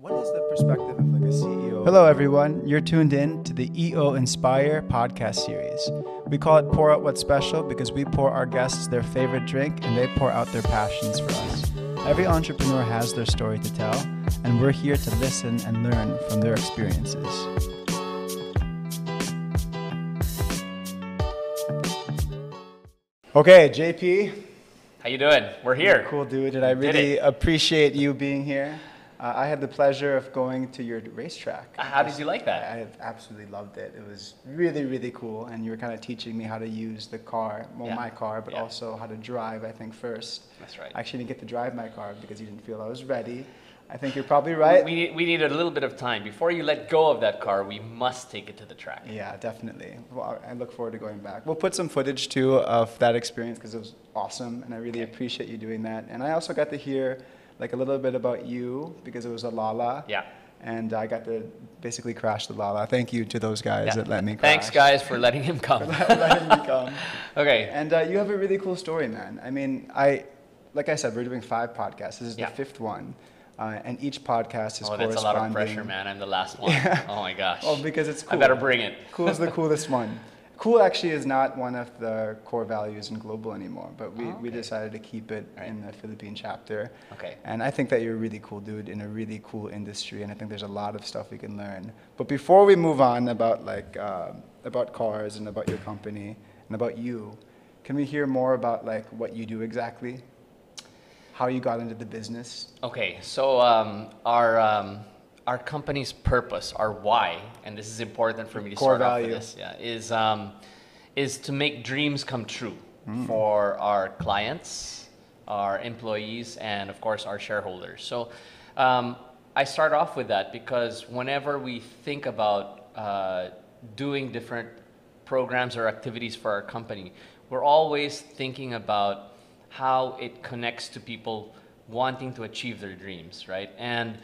What is the perspective of like a CEO? Hello, everyone. You're tuned in to the EO Inspire podcast series. We call it Pour Out What's Special because we pour our guests their favorite drink and they pour out their passions for us. Every entrepreneur has their story to tell, and we're here to listen and learn from their experiences. Okay, JP. How you doing? We're here. Cool, dude. And I really appreciate you being here. Uh, I had the pleasure of going to your racetrack. How did you like that? I, I absolutely loved it. It was really, really cool. And you were kind of teaching me how to use the car, well, Yeah. my car, but Yeah. also how to drive, I think, first. That's right. I actually didn't get to drive my car because you didn't feel I was ready. I think you're probably right. We need, we need a little bit of time before you let go of that car. We must take it to the track. Yeah, definitely. Well, I I look forward to going back. We'll put some footage too of that experience because it was awesome, and I really Okay. appreciate you doing that. And I also got to hear like a little bit about you because it was a Lala. Yeah. And I got to basically crash the Lala. Thank you to those guys Yeah. that let me crash. Thanks, guys, for letting him come. letting me come. okay. And uh, you have a really cool story, man. I mean, I, like I said, we're doing five podcasts. This is Yeah. the fifth one, uh, and each podcast is Oh, that's a lot of pressure, man. I'm the last one. Oh my gosh. Oh, because it's cool. I better bring it. Cool is the coolest one. Cool actually is not one of the core values in Global anymore, but we, Oh, we decided to keep it Right. in the Philippine chapter. Okay. And I think that you're a really cool dude in a really cool industry, and I think there's a lot of stuff we can learn. But before we move on about like uh, about cars and about your company and about you, can we hear more about like what you do exactly? How you got into the business? Okay, so um, our um, our company's purpose, our why, and this is important for me to Core start off value. with this, yeah, is um, is to make dreams come true Mm. for our clients, our employees, and of course our shareholders. So um, I start off with that because whenever we think about uh, doing different programs or activities for our company, we're always thinking about how it connects to people wanting to achieve their dreams, right? And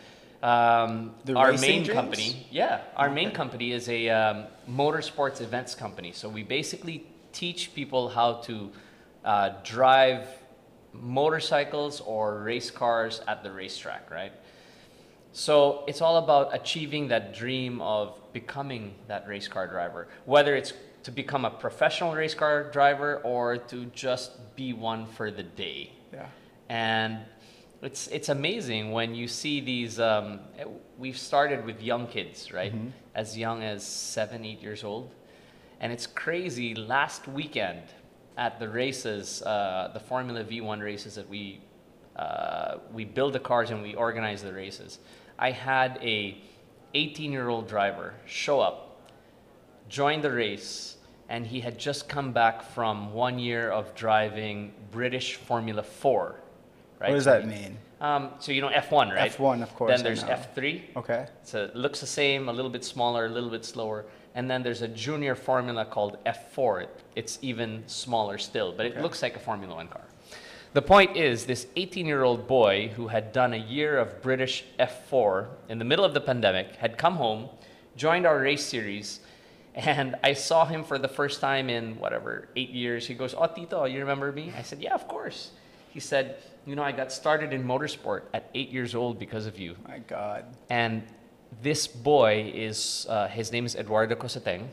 um, The our main dreams? company, yeah, our main company is a um, motorsports events company. So we basically teach people how to uh, drive motorcycles or race cars at the racetrack, right? So it's all about achieving that dream of becoming that race car driver, whether it's to become a professional race car driver or to just be one for the day. Yeah. And it's it's amazing when you see these. Um, we've started with young kids, right? As young as seven, eight years old, and it's crazy. Last weekend at the races, uh, the Formula V1 races that we uh, we build the cars and we organize the races. I had a 18 year old driver show up, join the race, and he had just come back from one year of driving British Formula 4. Right? What does that mean? Um, so you know F1, right? F1, of course, Then there's. F3. Okay. So it looks the same, a little bit smaller, a little bit slower. And then there's a junior formula called F4. It's even smaller still, but it Okay. looks like a Formula One car. The point is, this 18 year old boy who had done a year of British F4 in the middle of the pandemic had come home, joined our race series, and I saw him for the first time in whatever, eight years. He goes, Oh, Tito, you remember me? I said, Yeah, of course. He said, You know, I got started in motorsport at eight years old because of you. My God. And this boy is, uh, his name is Eduardo Coseteng.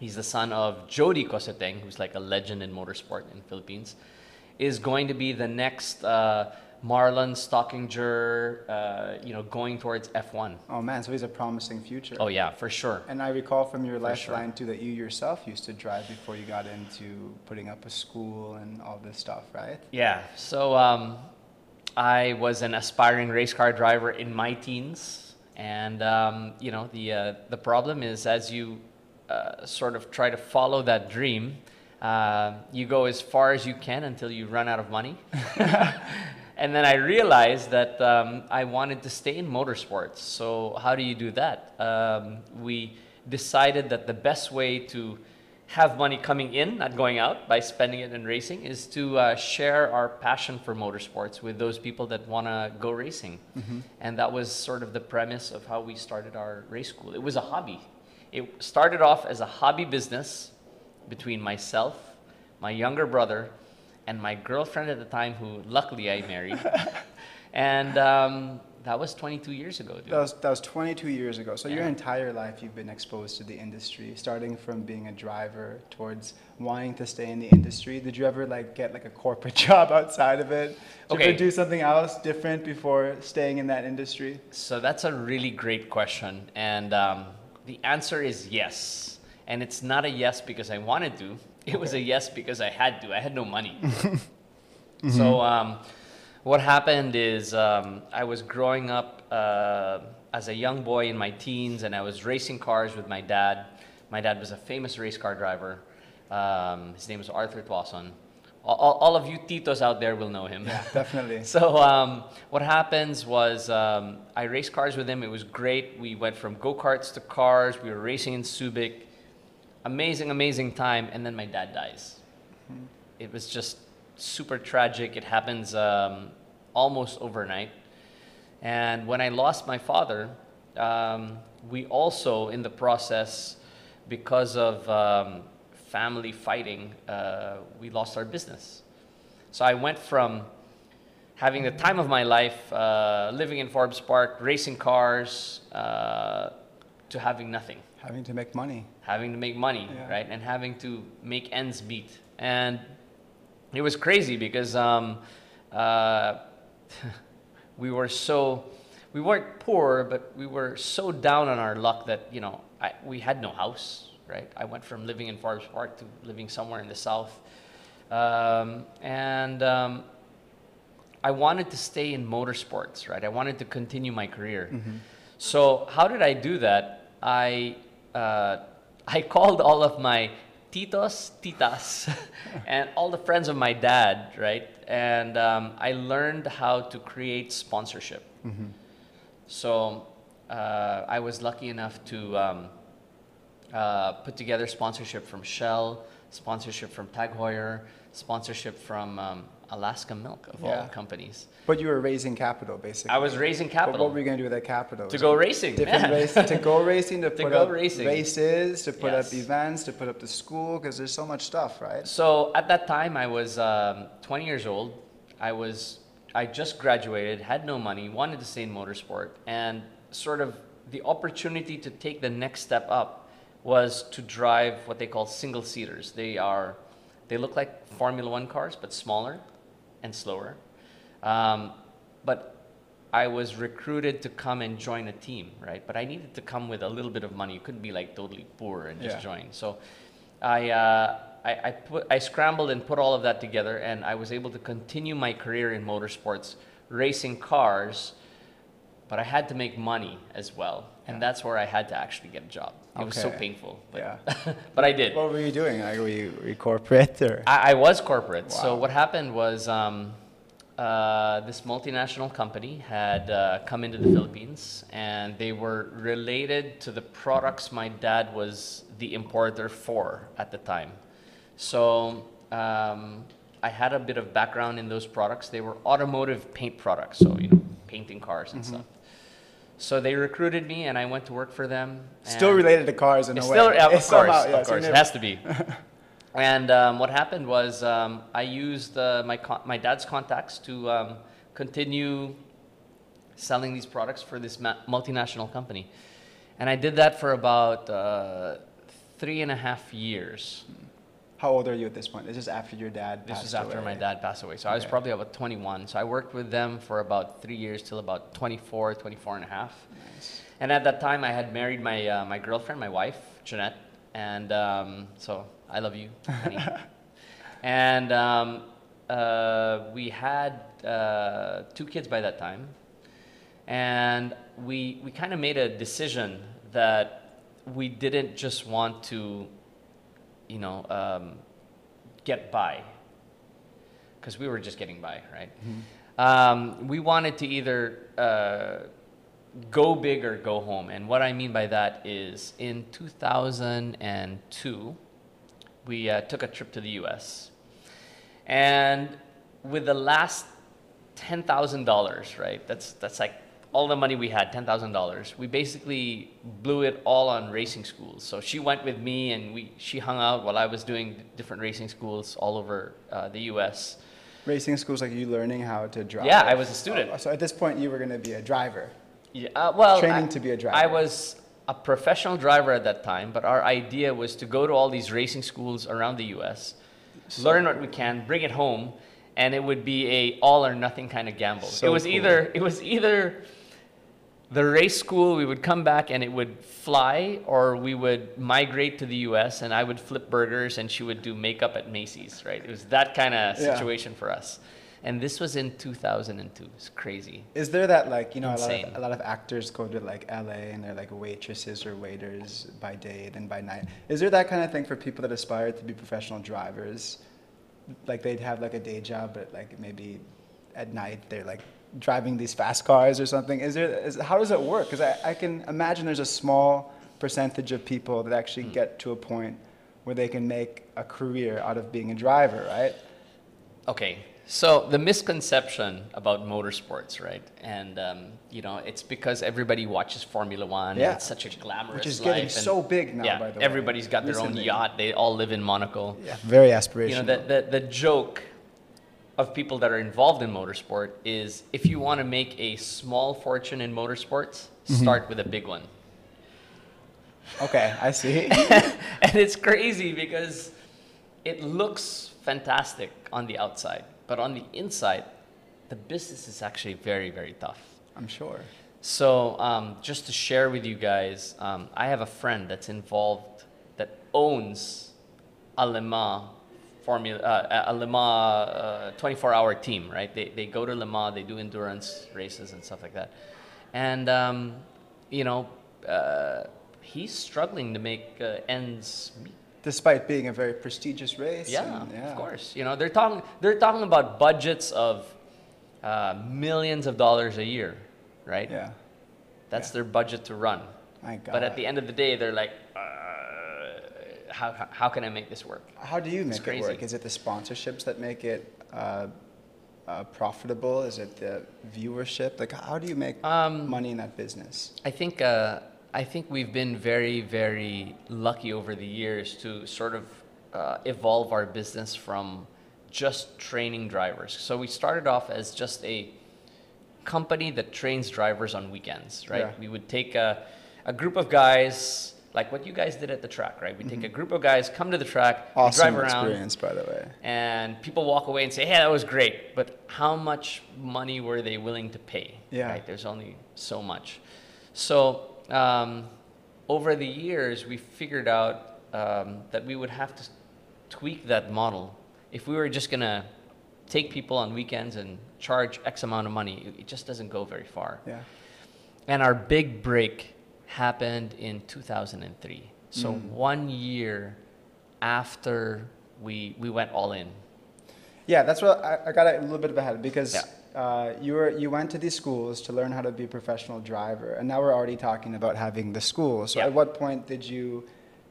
He's the son of Jody Coseteng, who's like a legend in motorsport in Philippines. Is going to be the next uh, Marlon Stockinger, uh, you know, going towards F1. Oh man, so he's a promising future. Oh yeah, for sure. And I recall from your For sure. lifeline too that you yourself used to drive before you got into putting up a school and all this stuff, right? Yeah. So um, I was an aspiring race car driver in my teens, and um, you know the uh, the problem is as you uh, sort of try to follow that dream, uh, you go as far as you can until you run out of money. and then I realized that um, I wanted to stay in motorsports. So how do you do that? Um, we decided that the best way to have money coming in, not going out, by spending it in racing, is to uh, share our passion for motorsports with those people that want to go racing. And that was sort of the premise of how we started our race school. It was a hobby. It started off as a hobby business between myself, my younger brother, and my girlfriend at the time, who luckily I married. and um, That was 22 years ago, dude. That was that was 22 years ago. So your entire life you've been exposed to the industry, starting from being a driver towards wanting to stay in the industry. Did you ever like get like a corporate job outside of it? Did you Okay. ever do something else different before staying in that industry? So that's a really great question. And um, the answer is yes. And it's not a yes because I wanted to, it was a yes because I had to. I had no money. So um, what happened is um, I was growing up uh, as a young boy in my teens and I was racing cars with my dad. My dad was a famous race car driver. Um, his name was Arthur Tuason. All, all- of you Titos out there will know him. Yeah, definitely. So um, what happens was um, I raced cars with him. It was great. We went from go karts to cars. We were racing in Subic. Amazing, amazing time. And then my dad dies. It was just super tragic. It happens um, almost overnight. And when I lost my father, um, we also, in the process, because of um, family fighting, uh, we lost our business. So I went from having the time of my life, uh, living in Forbes Park, racing cars, uh, to having nothing, Having to make money. having to make money, Yeah. right, and having to make ends meet. And it was crazy because um, uh, we were so we weren't poor, but we were so down on our luck that you know I, we had no house. Right, I went from living in Forbes Park to living somewhere in the south, um, and um, I wanted to stay in motorsports. Right, I wanted to continue my career. So how did I do that? I uh, I called all of my titos, titas, and all the friends of my dad, right? And um, I learned how to create sponsorship. So uh, I was lucky enough to um, uh, put together sponsorship from Shell, sponsorship from Tag Heuer, sponsorship from um, Alaska Milk of Yeah. all companies. But you were raising capital, basically. I was raising But capital what were you going to do with that capital? to go racing. Different races to go racing, to, To put go up racing. races, to put Yes. up events, to put up the school, because there's so much stuff, right? So at that time, I was um, 20 years old. I was, I just graduated, had no money, wanted to stay in motorsport, and sort of the opportunity to take the next step up was to drive what they call single seaters. They are, they look like Formula One cars, but smaller and slower. Um, but I was recruited to come and join a team, right? But I needed to come with a little bit of money. You couldn't be like totally poor and just Yeah. join. So I, uh, I, I, put, I scrambled and put all of that together, and I was able to continue my career in motorsports, racing cars, but I had to make money as well. And that's where I had to actually get a job. It was so painful, but, Yeah. but I did. What were you doing? Like, were you, were you corporate or? I, I was corporate. So what happened was um, uh, this multinational company had uh, come into the Philippines, and they were related to the products my dad was the importer for at the time. So um, I had a bit of background in those products. They were automotive paint products, so you know, painting cars and stuff. So they recruited me, and I went to work for them. Still related to cars in a way. still, yeah, of It's course, somehow- yeah, of course, it has to be. and um, what happened was um, I used uh, my my dad's contacts to um, continue selling these products for this multinational company, and I did that for about uh, three and a half years. How old are you at this point? This is after your dad This was after away. my dad passed away, so I was probably about 21. So I worked with them for about three years till about 24, 24 and a half. Nice. And at that time, I had married my, uh, my girlfriend, my wife, Jeanette. And um, so I love you. and um, uh, we had uh, two kids by that time. And we, we kind of made a decision that we didn't just want to, you know, um, get by. Because we were just getting by, right? Um, we wanted to either uh, go big or go home. And what I mean by that is in 2002, we uh, took a trip to the US. And with the last $10,000, right? That's, that's like all the money we had, $10,000. We basically blew it all on racing schools. So she went with me and we, she hung out while I was doing different racing schools all over uh, the US. Racing school's like you learning how to drive. Yeah, I was a student. Oh, so at this point, you were going to be a driver. Yeah, uh, well, Training I- to be a driver. I was a professional driver at that time, but our idea was to go to all these racing schools around the U.S., learn what we can, bring it home, and it would be a all or nothing kind of gamble. So it was cool. either it was either the race school we would come back and it would fly, or we would migrate to the U.S. and I would flip burgers and she would do makeup at Macy's. Right? It was that kind of Yeah. situation for us. And this was in 2002. It's crazy. Is there that like you know a lot, of, a lot of actors go to like LA and they're like waitresses or waiters by day and by night. Is there that kind of thing for people that aspire to be professional drivers? Like they'd have like a day job, but like maybe at night they're like driving these fast cars or something. Is there? Is, how does it work? Because I, I can imagine there's a small percentage of people that actually get to a point where they can make a career out of being a driver, right? Okay, so the misconception about motorsports, right? And um, you know, it's because everybody watches Formula One. Yeah. and it's such a glamorous Which is getting so big now, yeah, by the way, everybody's got their own yacht. They all live in Monaco. Yeah, very aspirational. You know, the, the, the joke of people that are involved in motorsport is if you want to make a small fortune in motorsports, Mm-hmm. start with a big one. Okay, I see. and it's crazy because it looks fantastic on the outside, but on the inside, the business is actually very, very tough. I'm sure. So, um, just to share with you guys, um, I have a friend that's involved that owns a Le Mans formula, uh, a Le Mans uh, 24-hour team. Right? They they go to Le Mans, they do endurance races and stuff like that, and um, you know, uh, he's struggling to make uh, ends meet. Despite being a very prestigious race. Yeah, and- yeah. of course. You know, they're talking they're talking about budgets of uh, millions of dollars a year, right? Yeah. That's Yeah. their budget to run. My God. But at the end of the day, they're like, uh, how, how, how can I make this work? How do you It's make it work? Is it the sponsorships that make it uh, uh, profitable? Is it the viewership? Like, how do you make Um, money in that business? I think uh, I think we've been very very lucky over the years to sort of uh, evolve our business from just training drivers. So we started off as just a company that trains drivers on weekends, right? Yeah. We would take a, a group of guys like what you guys did at the track, right? We take a group of guys, come to the track, we Mm-hmm. Awesome drive around, experience, by the way. and people walk away and say, "Hey, that was great," but how much money were they willing to pay? Yeah. Right? There's only so much. So um, over the years, we figured out um, that we would have to tweak that model. If we were just gonna take people on weekends and charge X amount of money, it just doesn't go very far. Yeah. And our big break happened in 2003. So Mm. one year after we we went all in. Yeah, that's what I, I got a little bit of ahead because Yeah. uh, you were you went to these schools to learn how to be a professional driver, and now we're already talking about having the school. So Yeah. at what point did you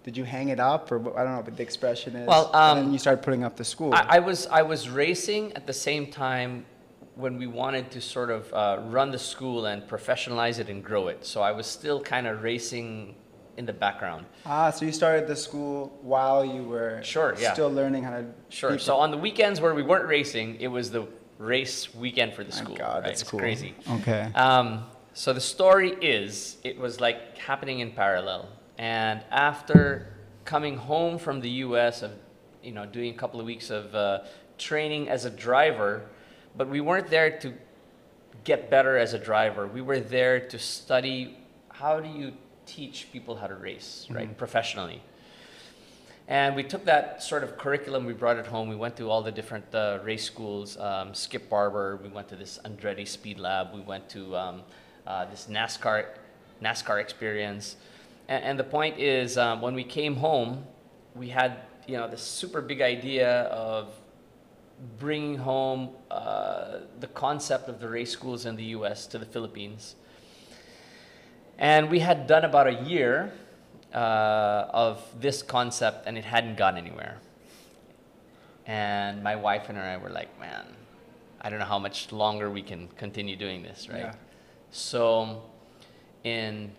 did you hang it up, or I don't know what the expression is? Well, and then um, you started putting up the school. I, I was I was racing at the same time when we wanted to sort of uh, run the school and professionalize it and grow it. So I was still kind of racing in the background. ah, so you started the school while you were Sure, yeah. still learning how to Sure. So on the weekends where we weren't racing, it was the race weekend for the My school. God, right? that's it's cool. crazy. Okay. Um, so the story is, it was like happening in parallel. And after coming home from the U.S. of, you know, doing a couple of weeks of uh, training as a driver, but we weren't there to get better as a driver. We were there to study how do you teach people how to race, right, professionally. And we took that sort of curriculum, we brought it home. We went to all the different uh, race schools, um, Skip Barber. We went to this Andretti Speed Lab. We went to um, uh, this NASCAR NASCAR experience. And, and the point is, um, when we came home, we had you know this super big idea of bringing home uh, the concept of the race schools in the U.S. to the Philippines. And we had done about a year uh, of this concept, and it hadn't gone anywhere. And my wife and I were like, man, I don't know how much longer we can continue doing this, right? Yeah. So in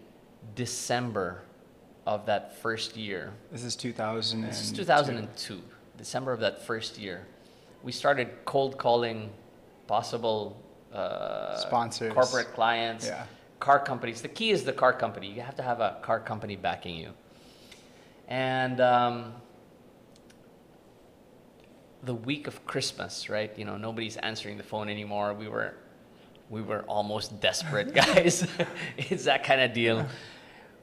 December of that first year, This is 2000. this is 2002, December of that first year, we started cold calling possible uh, Sponsors. corporate clients, Yeah. car companies. The key is the car company. You have to have a car company backing you. And um, the week of Christmas, right? You know, nobody's answering the phone anymore. We were, we were almost desperate, guys. it's that kind of deal.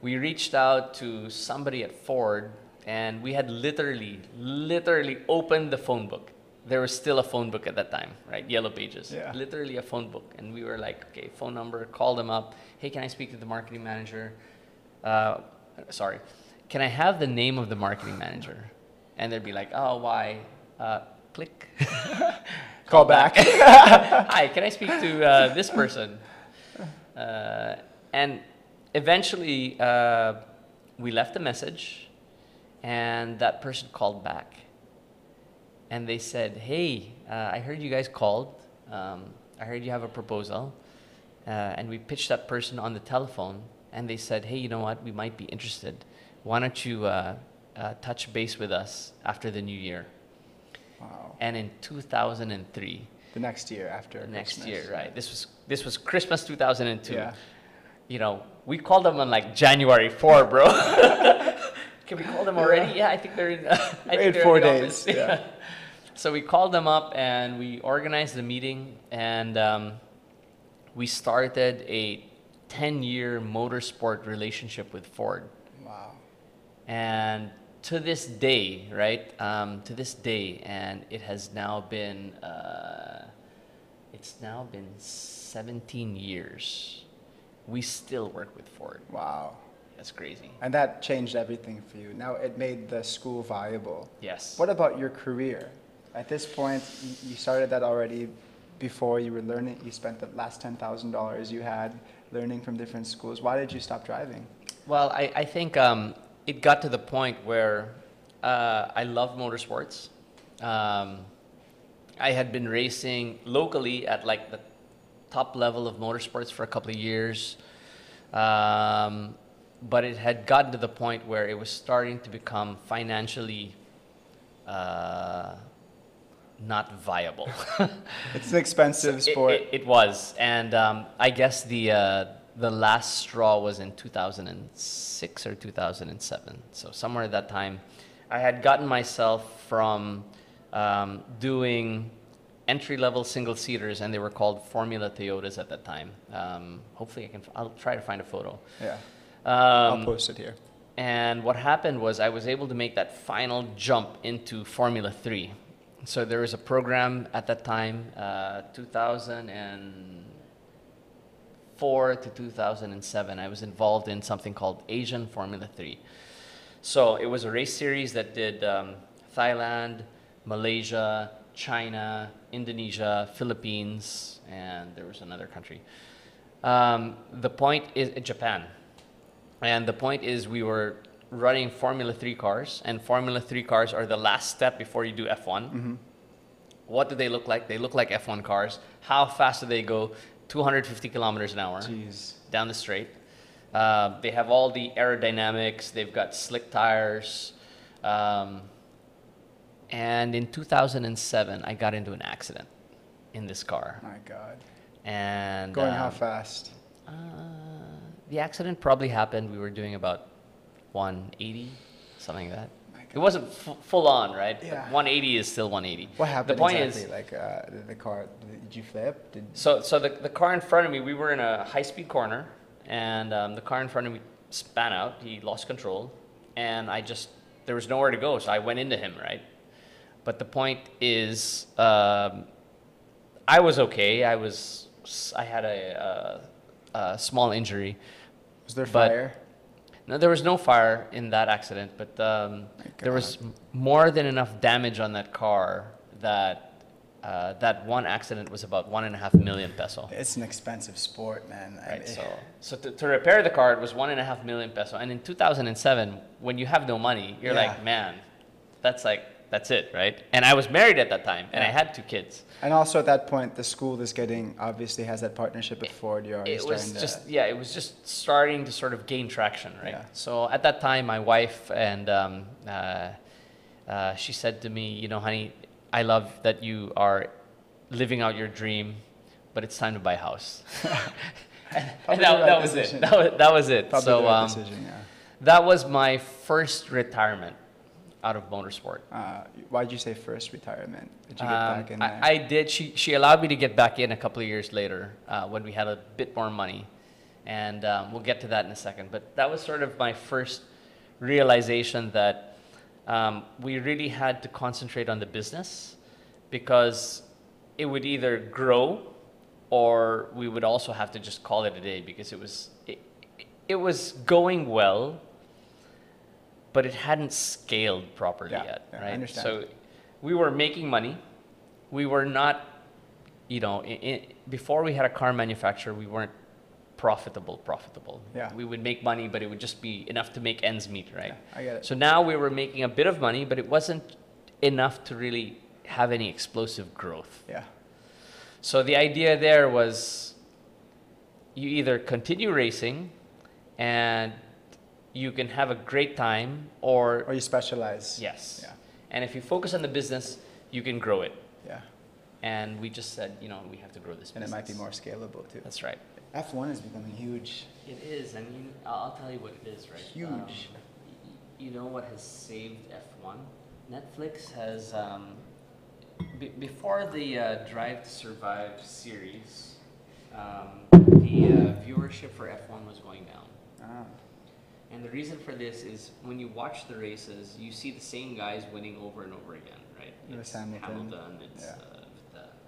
We reached out to somebody at Ford, and we had literally, literally opened the phone book. There was still a phone book at that time, right? Yellow pages. Yeah. Literally a phone book, and we were like, okay, phone number. Call them up. Hey, can I speak to the marketing manager? Uh, sorry, can I have the name of the marketing manager? And they'd be like, oh, why? Uh, click. Call back. Hi, can I speak to uh, this person? Uh, and eventually, uh, we left a message, and that person called back. And they said, Hey, uh, I heard you guys called. Um, I heard you have a proposal. Uh, and we pitched that person on the telephone, and they said, Hey, you know what? We might be interested. Why don't you uh, uh, touch base with us after the new year? Wow. And in 2003, The next year after. the next Christmas. year, right? This was this was Christmas 2002. Yeah. You know, we called them on like January 4, bro. Can we call them already? Yeah, I think they're in. I think In they're four the days, yeah. So we called them up and we organized the meeting and um, we started a 10-year motorsport relationship with Ford. Wow. And to this day, right? Um, to this day, and it has now been, uh, it's now been 17 years. We still work with Ford. Wow. That's crazy. And that changed everything for you. Now it made the school viable. Yes. What about your career? At this point, you started that already before you were learning. You spent the last ten thousand dollars you had learning from different schools. Why did you stop driving? Well, I, I think um, it got to the point where uh, I love motorsports. Um, I had been racing locally at like the top level of motorsports for a couple of years. Um, but it had gotten to the point where it was starting to become financially uh, not viable. It's an expensive sport. It, it was, and um, I guess the uh, the last straw was in 2006 or 2007. So somewhere at that time, I had gotten myself from um, doing entry level single seaters, and they were called Formula Toyotas at that time. Um, hopefully, I can. I'll try to find a photo. yeah. Um, I'll post it here. and what happened was I was able to make that final jump into Formula 3. So there was a program at that time, uh, 2004 to 2007. I was involved in something called Asian Formula 3. So it was a race series that did um, Thailand, Malaysia, China, Indonesia, Philippines, and there was another country. Um, the point is Japan. And the point is, we were running Formula 3 cars, and Formula 3 cars are the last step before you do F1. What do they look like? They look like F1 cars. How fast do they go? 250 kilometers an hour Jeez. down the straight. Uh, they have all the aerodynamics, they've got slick tires. Um, and in 2007, I got into an accident in this car. My God. And Going how um, fast? uh, the accident probably happened. We were doing about 180, something like that. It wasn't f- full on, right? But Yeah. 180 is still 180. What happened The point exactly? is, like uh, the, the car. Did you flip? Did so so the, the car in front of me, we were in a high speed corner, and um, the car in front of me span out. He lost control, and I just there was nowhere to go, so I went into him, right? But the point is, um, I was okay. I was I had a, a, a small injury. was there fire? No, there was no fire in that accident, but um, there was more than enough damage on that car that uh, that one accident was about one and a half million peso. It's an expensive sport, man. I mean, So, so to, to repair the car, it was one and a half million peso. And in 2007, when you have no money, you're Yeah. like, man, that's like that's it, right? And I was married at that time, and I had two kids. And also at that point, the school is getting obviously has that partnership with Ford. You're it was just to. yeah it was just starting to sort of gain traction right Yeah. so at that time my wife and um, uh, uh, she said to me you know honey I love that you are living out your dream, but it's time to buy a house. and, and that, right that was it. That was, that was it. Probably so right um, decision, yeah. that was my first retirement out of motorsport. Uh, why did you say first retirement? Did you get Um, back in there? I, I did. She, she allowed me to get back in a couple of years later uh, when we had a bit more money. And um, we'll get to that in a second. But that was sort of my first realization that um, we really had to concentrate on the business because it would either grow or we would also have to just call it a day because it was, it, it was going well, but it hadn't scaled properly Yeah, yet, yeah, I right? understand. So we were making money. We were not, you know, i i before we had a car manufacturer, we weren't profitable. Profitable. Yeah. We would make money, but it would just be enough to make ends meet, right? Yeah, I get it. So now we were making a bit of money, but it wasn't enough to really have any explosive growth. yeah. So the idea there was you either continue racing and you can have a great time or Or you specialize. yes. Yeah. And if you focus on the business, you can grow it. Yeah. And we just said, you know, we have to grow this And it might be more scalable too. That's right. F1 is becoming huge. It is. I mean, I'll I'll tell you what it is, right? Huge. Um, you know what has saved F1? Netflix has, um, be before the uh, Drive to Survive series, um, the uh, viewership for F1 was going down. Ah. And the reason for this is when you watch the races, you see the same guys winning over and over again, right? It's Hamilton. it's Yeah. uh,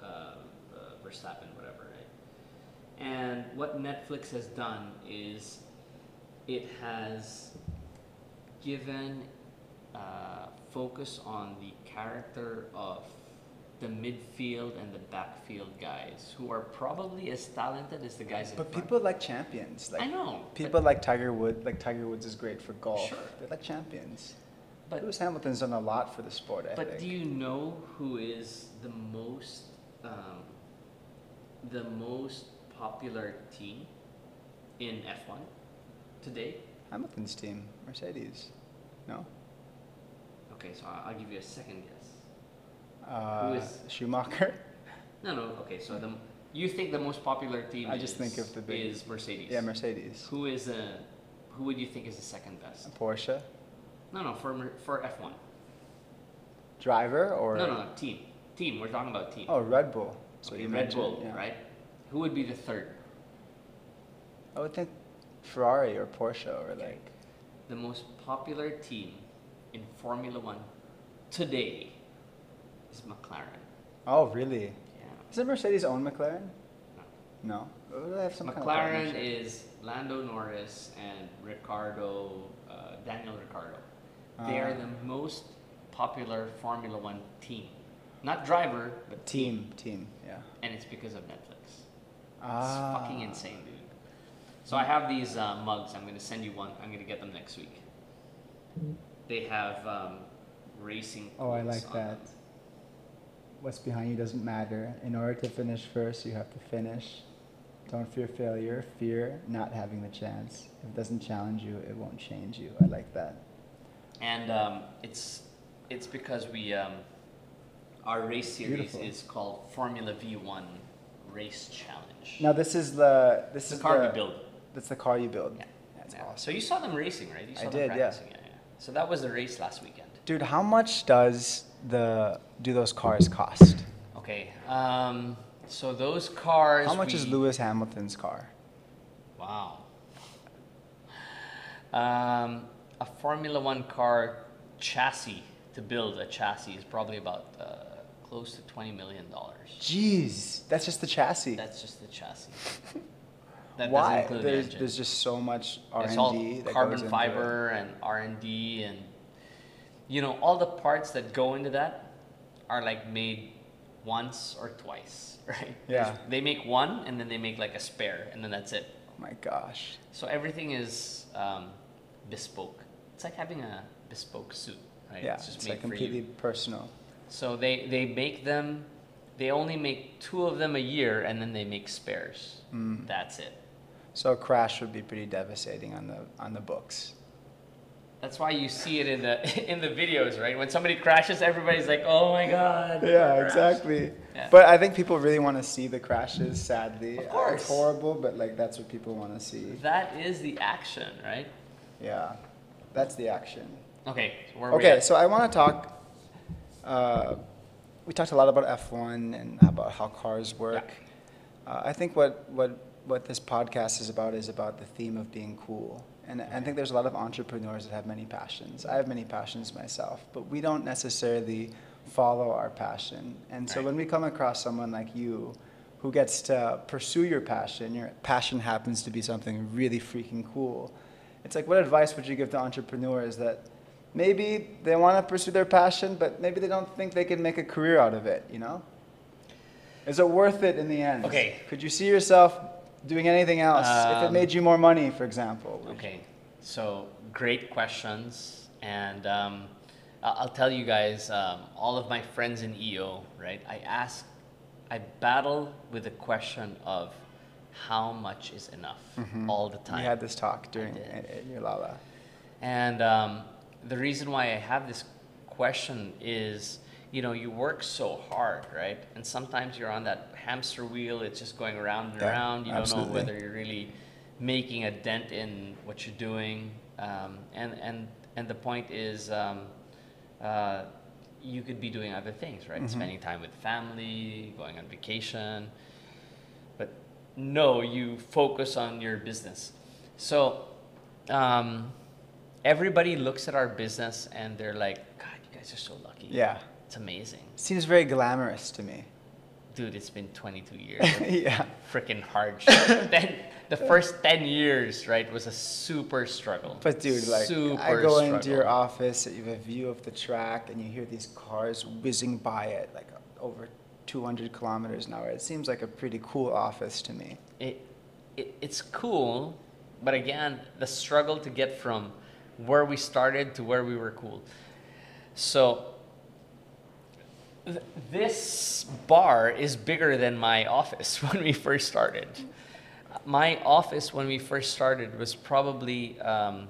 the, uh, uh, Verstappen, whatever, right? And what Netflix has done is it has given uh, focus on the character of the midfield and the backfield guys who are probably as talented as the guys in But front. people like champions. Like I know. People like Tiger Woods. Like Tiger Woods is great for golf. Sure. They're like champions. But Lewis Hamilton's done a lot for the sport. I But think. do you know who is the most um, the most popular team in F1 today? Hamilton's team, Mercedes. No. Okay, so I'll give you a second guess. Uh, is- Schumacher? No, no. Okay, so the you think the most popular team I just is, think of the big- is Mercedes. Yeah, Mercedes. Who is uh, who would you think is the second best? Porsche. No, no, for Mer- for F1. Driver or No, no, team. Team. We're talking about team. Oh, Red Bull. So Okay, you Red mentioned. Bull, yeah. right? Who would be the third? I would think Ferrari or Porsche or like. The most popular team in Formula One today is McLaren. Oh, really? Yeah. Isn't Mercedes own McLaren? No. Oh, they have some kind of McLaren is Lando Norris and Ricciardo, uh, Daniel Ricciardo. They are the most popular Formula One team. Not driver, but team. team. Yeah. And it's because of Netflix. Ah. It's fucking insane, dude. So I have these uh, mugs. I'm gonna send you one. I'm gonna get them next week. They have um, racing. Oh, I like that. them. What's behind you doesn't matter. In order to finish first, you have to finish. Don't fear failure. Fear not having the chance. If it doesn't challenge you, it won't change you. I like that. And um, it's it's because we um, our race series Beautiful. is called Formula V1 Race Challenge. Now this is the this the is car the, we build. That's the car you build. Yeah. That's Yeah. awesome. So you saw them racing, right? You I them did, yeah. Yeah. yeah. So that was the race last weekend. Dude, how much does the do those cars cost? Okay. Um, so those cars. How much is Lewis Hamilton's car? Wow. Um, a Formula One car chassis to build a chassis is probably about uh, close to twenty million dollars. Jeez, that's just the chassis. That's just the chassis. That doesn't Why? include the There's, engine. there's just so much R it's and all D that carbon fiber and R and D and you know all the parts that go into that are like made once or twice, right? Yeah. They make one and then they make like a spare and then that's it. Oh my gosh. So everything is um, bespoke. It's like having a bespoke suit, right? Yeah, it's it's, just like completely personal. So they they make them. They only make two of them a year, and then they make spares. Mm. That's it. So a crash would be pretty devastating on the on the books. That's why you see it in the in the videos, right? When somebody crashes, everybody's like, "Oh my god!" Yeah, exactly. Yeah. But I think people really want to see the crashes. Sadly, Of course. it's horrible, but like that's what people want to see. That is the action, right? Yeah, that's the action. Okay, so where are we Okay, so I want to talk. Uh, we talked a lot about F1 and about how cars work. Uh, I think what, what, what this podcast is about is about the theme of being cool. And I think there's a lot of entrepreneurs that have many passions. I have many passions myself, but we don't necessarily follow our passion. And so Right. when we come across someone like you who gets to pursue your passion, your passion happens to be something really freaking cool. It's like, what advice would you give to entrepreneurs that maybe they want to pursue their passion, but maybe they don't think they can make a career out of it, you know? Is it worth it in the end? Okay. Could you see yourself doing anything else if it Um, made you more money, for example? Okay, so great questions, and um, I'll tell you guys, um, all of my friends in EO, right? I ask, I battle with the question of how much is enough all the time. We had this talk during did. at- at your Lala. And um, the reason why I have this question is, you know, you work so hard, right? And sometimes you're on that hamster wheel, it's just going around and Yeah, around. You don't know whether you're really making a dent in what you're doing. Um, and, and, and the point is, um, uh, you could be doing other things, right? Spending time with family, going on vacation. But no, you focus on your business. So, um, everybody looks at our business and they're like, God, you guys are so lucky. Yeah. It's amazing. Seems very glamorous to me. Dude, it's been 22 years. yeah. Freaking hardship. then the first 10 years, right, was a super struggle. But dude, like super I go into your office, you have a view of the track, and you hear these cars whizzing by it like over 200 kilometers an hour. It seems like a pretty cool office to me. it, it, it's cool, but again, the struggle to get from where we started to where we were cool. So, this bar is bigger than my office when we first started. My office when we first started was probably um,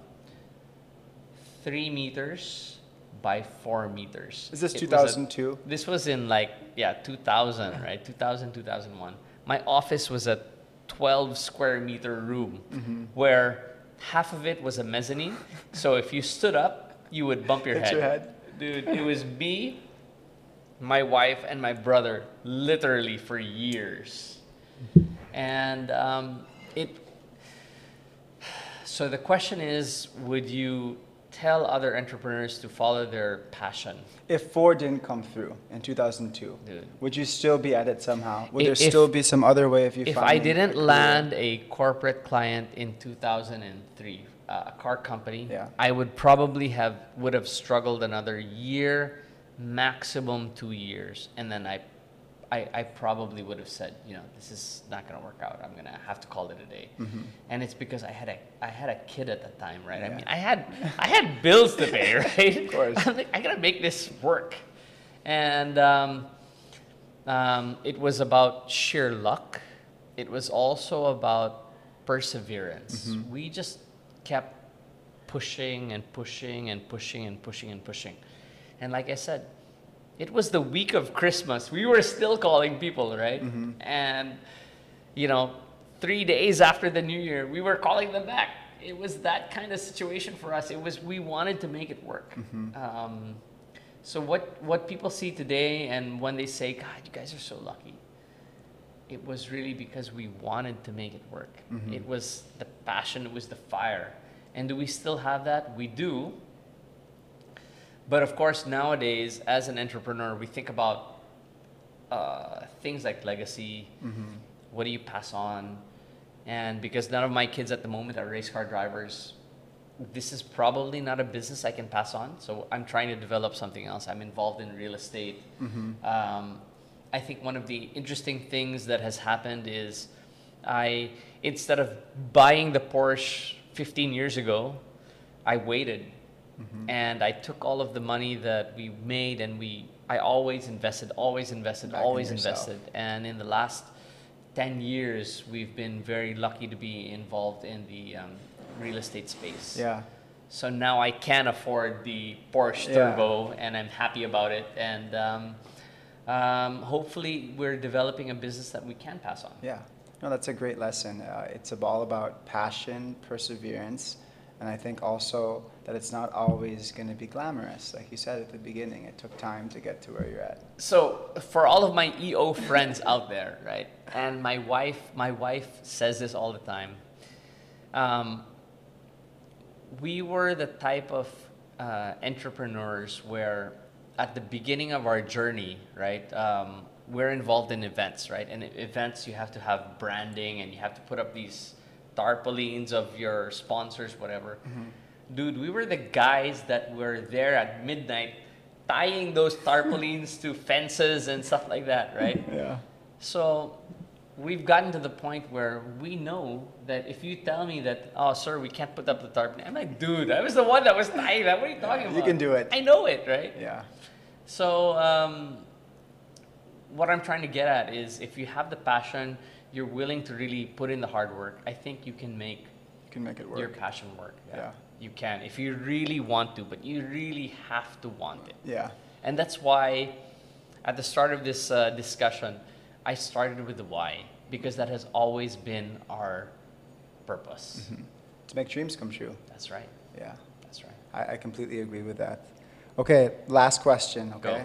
three meters by four meters. Is this It was a- 2002? this was in like, yeah, 2000, right? 2000, 2001. My office was a 12 square meter room Mm-hmm. where half of it was a mezzanine. So if you stood up, you would bump your Hit head. your head. Dude, it was me, my wife, and my brother literally for years. And um, it. So the question is would you tell other entrepreneurs to follow their passion? If Ford didn't come through in 2002, Dude. would you still be at it somehow? Would If- there still be some other way if you found it? if I didn't career? land a corporate client in 2003, uh, a car company, Yeah. I would probably have would have struggled another year, maximum two years, and then I, I, I probably would have said, you know, this is not going to work out. I'm going to have to call it a day. And it's because I had a I had a kid at the time, right? I mean, I had I had bills to pay, right? Of course. I'm like, I gotta make this work, and. Um, um, it was about sheer luck. It was also about perseverance. Mm-hmm. We just kept pushing and pushing and pushing and pushing and pushing. And like I said, it was the week of Christmas. We were still calling people, right? Mm-hmm. And, you know, three days after the new year, we were calling them back. It was that kind of situation for us. It was, we wanted to make it work. Mm-hmm. Um, so what what people see today, and when they say, "God, you guys are so lucky," it was really because we wanted to make it work. Mm-hmm. It was the passion, it was the fire. And do we still have that? We do. But of course, nowadays, as an entrepreneur, we think about uh, things like legacy. What do you pass on? And because none of my kids at the moment are race car drivers, this is probably not a business I can pass on. So I'm trying to develop something else. I'm involved in real estate. Um, I think one of the interesting things that has happened is I, instead of buying the Porsche 15 years ago, I waited and I took all of the money that we made and we, I always invested, always invested, Back always yourself. invested. And in the last 10 years, we've been very lucky to be involved in the um, real estate space. Yeah. So now I can afford the Porsche Yeah. Turbo, and I'm happy about it. And um, um, hopefully, we're developing a business that we can pass on. Yeah. No, that's a great lesson. Uh, it's all about passion, perseverance, and I think also that it's not always going to be glamorous. Like you said at the beginning, it took time to get to where you're at. So for all of my EO friends out there, right? And my wife, my wife says this all the time. Um, we were the type of uh, entrepreneurs where, at the beginning of our journey, right, um, we're involved in events, right? And events, you have to have branding and you have to put up these tarpaulins of your sponsors, whatever. Dude, we were the guys that were there at midnight tying those tarpaulins to fences and stuff like that, right? Yeah. So we've gotten to the point where we know that if you tell me that, oh, sir, we can't put up the tarpaulin, I'm like, dude, I was the one that was tying that. What are you talking you about? You can do it. I know it, right? Yeah. So um, what I'm trying to get at is if you have the passion, you're willing to really put in the hard work, I think you can make You can make it work. your passion work. Yeah. You can if you really want to, but you really have to want it. Yeah. And that's why, at the start of this uh, discussion, I started with the why, because that has always been our purpose. To make dreams come true. That's right. Yeah. That's right. I, I completely agree with that. Okay, last question, Go.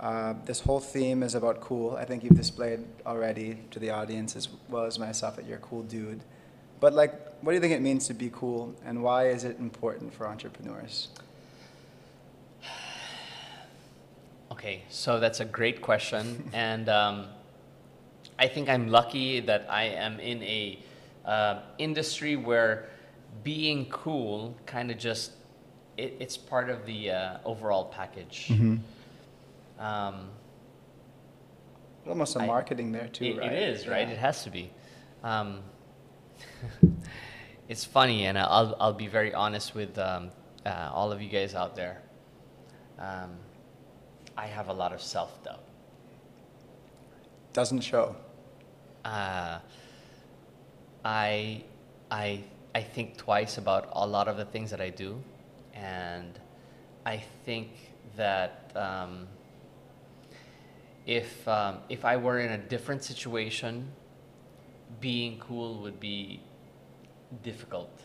Uh, this whole theme is about cool. I think you've displayed already to the audience as well as myself that you're a cool dude. But like, what do you think it means to be cool, and why is it important for entrepreneurs? Okay, so that's a great question, and um, I think I'm lucky that I am in a uh, industry where being cool kind of just it, it's part of the uh, overall package. Um, Almost some I- marketing there too, It- right? It is, right? Yeah. It has to be. Um, it's funny, and I'll, I'll be very honest with um, uh, all of you guys out there. Um, I have a lot of self doubt. Doesn't show. Uh, I, I, I think twice about a lot of the things that I do, and I think that um, if um, if I were in a different situation, being cool would be difficult.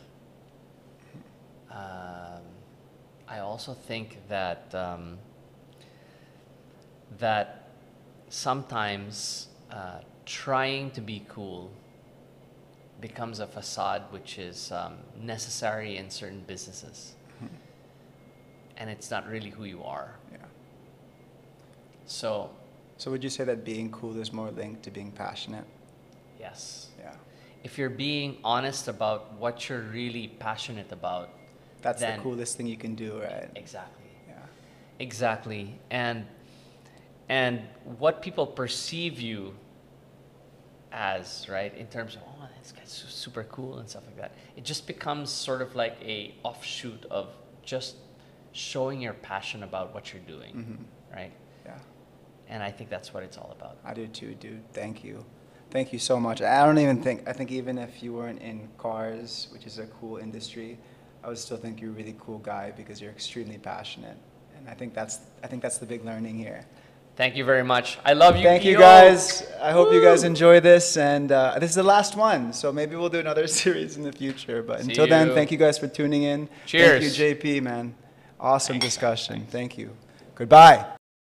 Um, I also think that um, that sometimes uh, trying to be cool becomes a facade which is um, necessary in certain businesses, and it's not really who you are. Yeah. So So would you say that being cool is more linked to being passionate? yes. Yeah. if you're being honest about what you're really passionate about, That's the coolest thing you can do, right? Exactly. Yeah. Exactly. And and what people perceive you as, right, in terms of oh this guy's super cool and stuff like that, it just becomes sort of like a offshoot of just showing your passion about what you're doing, Mhm. right? Yeah. And I think that's what it's all about. I do too, dude. Thank you. Thank you so much. I don't even think, I think even if you weren't in cars, which is a cool industry, I would still think you're a really cool guy because you're extremely passionate. And I think that's, I think that's the big learning here. Thank you very much. I love you. Thank you guys. I hope you guys enjoy this. And uh, this is the last one. So maybe we'll do another series in the future. But See until then, thank you guys for tuning in. Cheers. Thank you, JP, man. Awesome Thanks, discussion. Thank you. Goodbye.